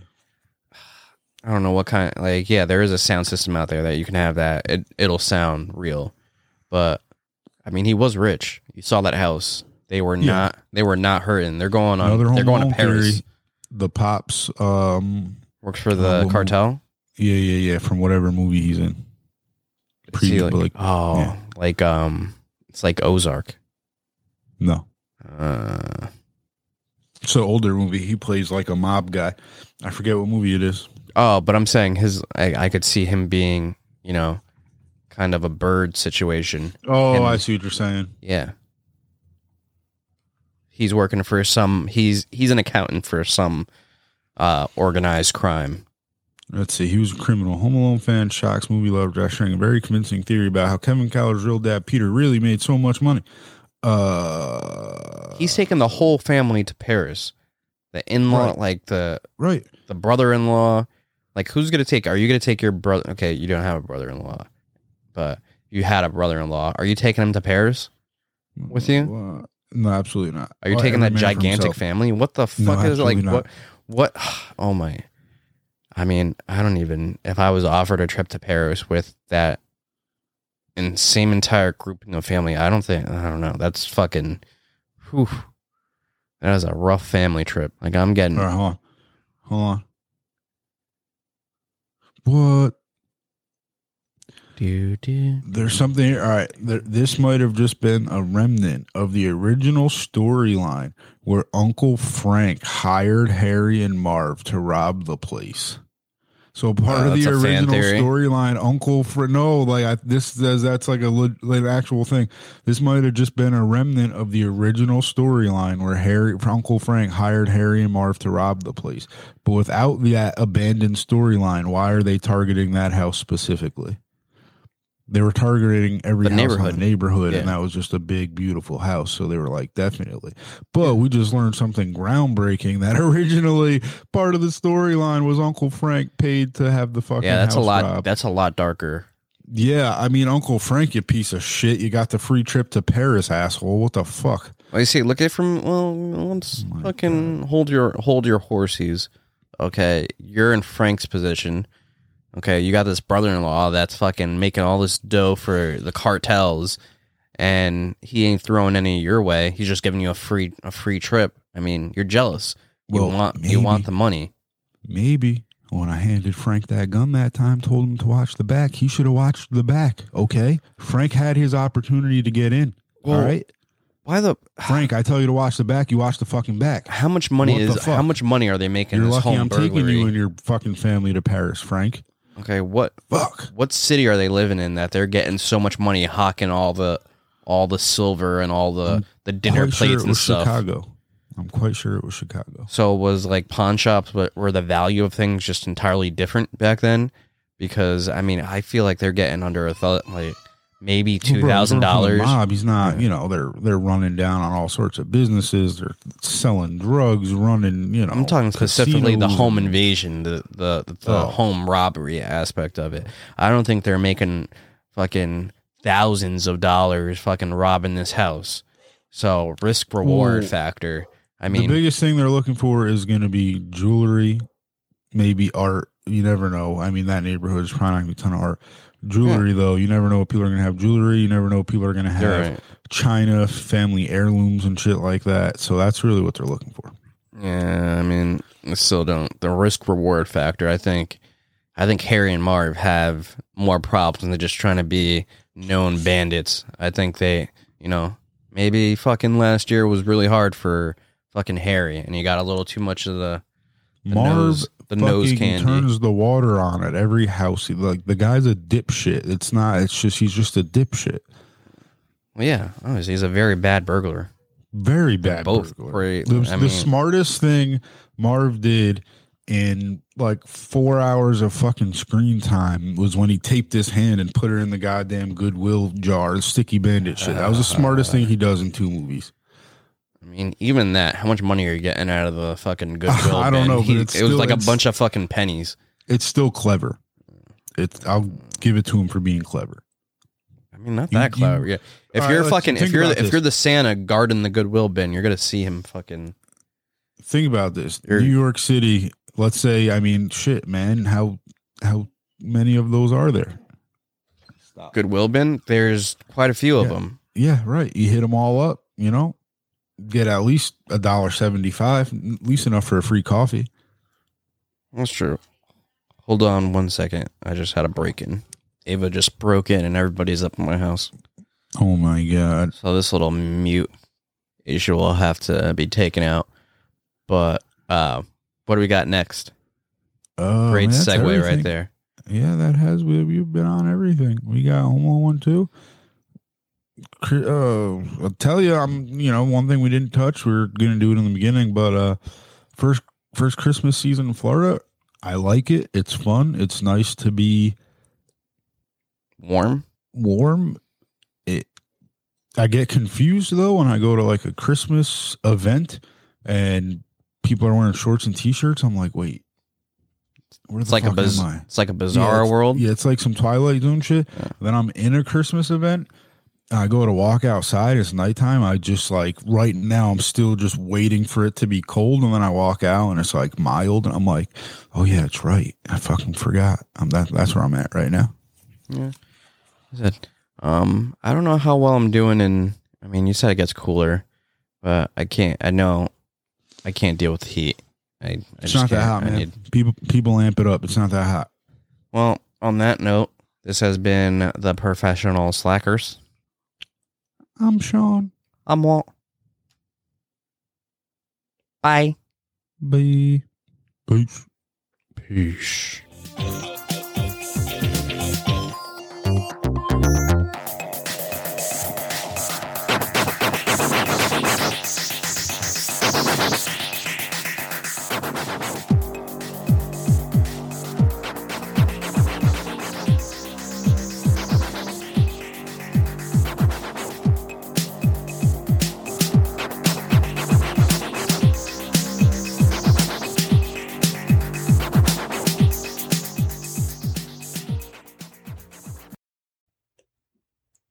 I don't know what kind. of, Like, yeah, there is a sound system out there that you can have that it it'll sound real, but I mean, he was rich. You saw that house. They were Yeah. not. They were not hurting. They're going on. They're going to Paris. theory. The pops, um, Works for the Um, cartel. yeah, yeah, yeah, from whatever movie he's in. Pre- like, like- oh, yeah. like um, it's like Ozark. No, Uh, it's an older movie. He plays like a mob guy. I forget what movie it is. oh, but I'm saying his. I, I could see him being, you know, kind of a bird situation. Oh, Him. I see what you're saying. Yeah. He's working for some. He's he's an accountant for some uh organized crime. Let's see. He was a criminal, Home Alone fan, shocks movie lover, Josh sharing a very convincing theory about how Kevin Cowler's real dad Peter really made so much money. Uh, He's taking the whole family to Paris. The in-law, Right. like the right. the brother-in-law. Like who's gonna take? Are you gonna take your brother? Okay, you don't have a brother-in-law, but you had a brother-in-law. Are you taking him to Paris? With you? No, absolutely not. Are you Well, taking that gigantic family? What the No, fuck is it like? absolutely What? What? Oh my! I mean, I don't even. If I was offered a trip to Paris with that and same entire grouping of family, I don't think. I don't know. That's fucking. Whew. That is a rough family trip. Like I'm getting. Right, hold on. Hold on. What? Do, do. There's something here. All right. There, this might have just been a remnant of the original storyline where Uncle Frank hired Harry and Marv to rob the place. So part Uh, of the that's a fan original storyline, Uncle for no, like I, this says that's like a lit, like actual thing. This might have just been a remnant of the original storyline where Harry, Uncle Frank, hired Harry and Marv to rob the place. But without that abandoned storyline, why are they targeting that house specifically? They were targeting every The house neighborhood. in the neighborhood, and that was just a big, beautiful house. So they were like, definitely. But we just learned something groundbreaking that originally part of the storyline was Uncle Frank paid to have the fucking Yeah, that's a lot. robbed. That's a lot darker. Yeah, I mean, Uncle Frank, you piece of shit. You got the free trip to Paris, asshole. What the fuck? Well, you see, look at it from well, let's Oh fucking hold your hold your horses. Okay, you're in Frank's position. Okay, you got this brother-in-law that's fucking making all this dough for the cartels, and he ain't throwing any your way. He's just giving you a free a free trip. I mean, you're jealous. You Well, want maybe. you want the money. Maybe when I handed Frank that gun that time, told him to watch the back. He should have watched the back. Okay, Frank had his opportunity to get in. Well, all right, Why the Frank, I tell you to watch the back. You watch the fucking back. how much money What is how much money are they making You're this lucky home I'm taking you and your fucking family to Paris, Frank. Okay, what Fuck. what city are they living in that they're getting so much money hawking all the all the silver and all the the dinner sure plates it and was stuff? Chicago. I'm quite sure it was Chicago. So it was like pawn shops, but were the value of things just entirely different back then? Because I mean, I feel like they're getting under a thought, like maybe two Well, bro, thousand he's working for the dollars. Mob. He's not. You know, they're they're running down on all sorts of businesses. They're selling drugs, running. You know, I'm talking specifically the home invasion, the the the Oh. home robbery aspect of it. I don't think they're making fucking thousands of dollars fucking robbing this house. So risk reward Well, factor. I mean, the biggest thing they're looking for is going to be jewelry, maybe art. You never know. I mean, that neighborhood is probably not going to be a ton of art. Jewelry, though, you never know what people are to have jewelry. You never know what people are to have right. China family heirlooms and shit like that. So that's really what they're looking for. Yeah, I mean, I still don't. The risk reward factor. I think, I think Harry and Marv have more problems than just trying to be known bandits. I think they, you know, maybe fucking last year was really hard for fucking Harry, and he got a little too much of the, the Marv nose, the nose fucking candy. turns the water on at every house. He, like the guy's a dipshit. It's not. It's just he's just a dipshit. Well, yeah, obviously he's a very bad burglar. Very bad. both burglar. great. The, I the smartest thing Marv did in like four hours of fucking screen time was when he taped his hand and put it in the goddamn Goodwill jar, the sticky bandit shit. That was the smartest thing he does in two movies. I mean, even that, how much money are you getting out of the fucking Goodwill? I don't bin? know, but He- it's it was like a bunch of fucking pennies. It's still clever. It's I'll give it to him for being clever. I mean, not You- that clever. you- yeah. If you're right, fucking, if you're, about if this. you're the Santa guarding the Goodwill bin, you're gonna see him fucking. Think about this. You're- New York City, let's say, I mean, shit, man, how how many of those are there? Goodwill bin. There's quite a few of them. Yeah, right. You hit them all up, you know, get at least a dollar seventy five, at least enough for a free coffee. That's true. Hold on one second. I just had a break in. Ava just broke in, and everybody's up in my house. Oh my god! So this little mute issue will have to be taken out. But uh, what do we got next? Oh, Great man, segue right there. Yeah, that has we we've been on everything. We got Home one too. Uh, I'll tell you, I'm you know one thing we didn't touch. We are gonna do it in the beginning, but uh, first first Christmas season in Florida, I like it. It's fun. It's nice to be Warm. warm. It I get confused though when I go to like a Christmas event and people are wearing shorts and t-shirts. I'm like, wait, where It's the like a biz- am I? it's like a bizarre it's- world. Yeah, it's like some Twilight Zone shit. Yeah. Then I'm in a Christmas event. And I go to walk outside. It's nighttime. I just like right now. I'm still just waiting for it to be cold, and then I walk out, and it's like mild, and I'm like, "Oh yeah, it's right. I fucking forgot." I'm that. That's where I'm at right now. Yeah. I said, um, I don't know how well I'm doing in. I mean, you said it gets cooler, but I can't. I know I can't deal with the heat. I, I It's just not that can't. hot, man. need- People people amp it up. It's not that hot. well, on that note, this has been the professional slackers. I'm Sean. I'm Walt. Bye. Bye. Peace. Peace.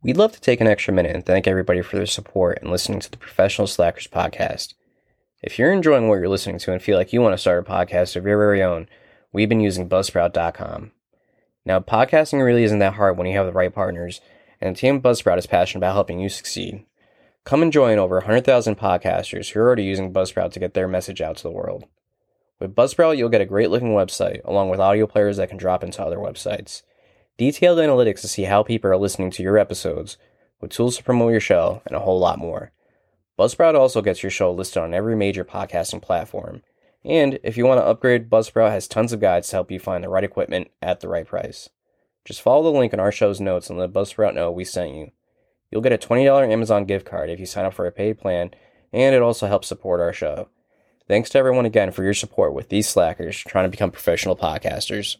We'd love to take an extra minute and thank everybody for their support and listening to the Professional Slackers podcast. If you're enjoying what you're listening to and feel like you want to start a podcast of your very own, we've been using Buzzsprout.com. Now, podcasting really isn't that hard when you have the right partners, and the team at Buzzsprout is passionate about helping you succeed. Come and join over 100,000 podcasters who are already using Buzzsprout to get their message out to the world. With Buzzsprout, you'll get a great looking website, along with audio players that can drop into other websites detailed analytics to see how people are listening to your episodes, with tools to promote your show, and a whole lot more. Buzzsprout also gets your show listed on every major podcasting platform. And if you want to upgrade, Buzzsprout has tons of guides to help you find the right equipment at the right price. Just follow the link in our show's notes and let Buzzsprout know we sent you. You'll get a $20 Amazon gift card if you sign up for a paid plan, and it also helps support our show. Thanks to everyone again for your support with these slackers trying to become professional podcasters.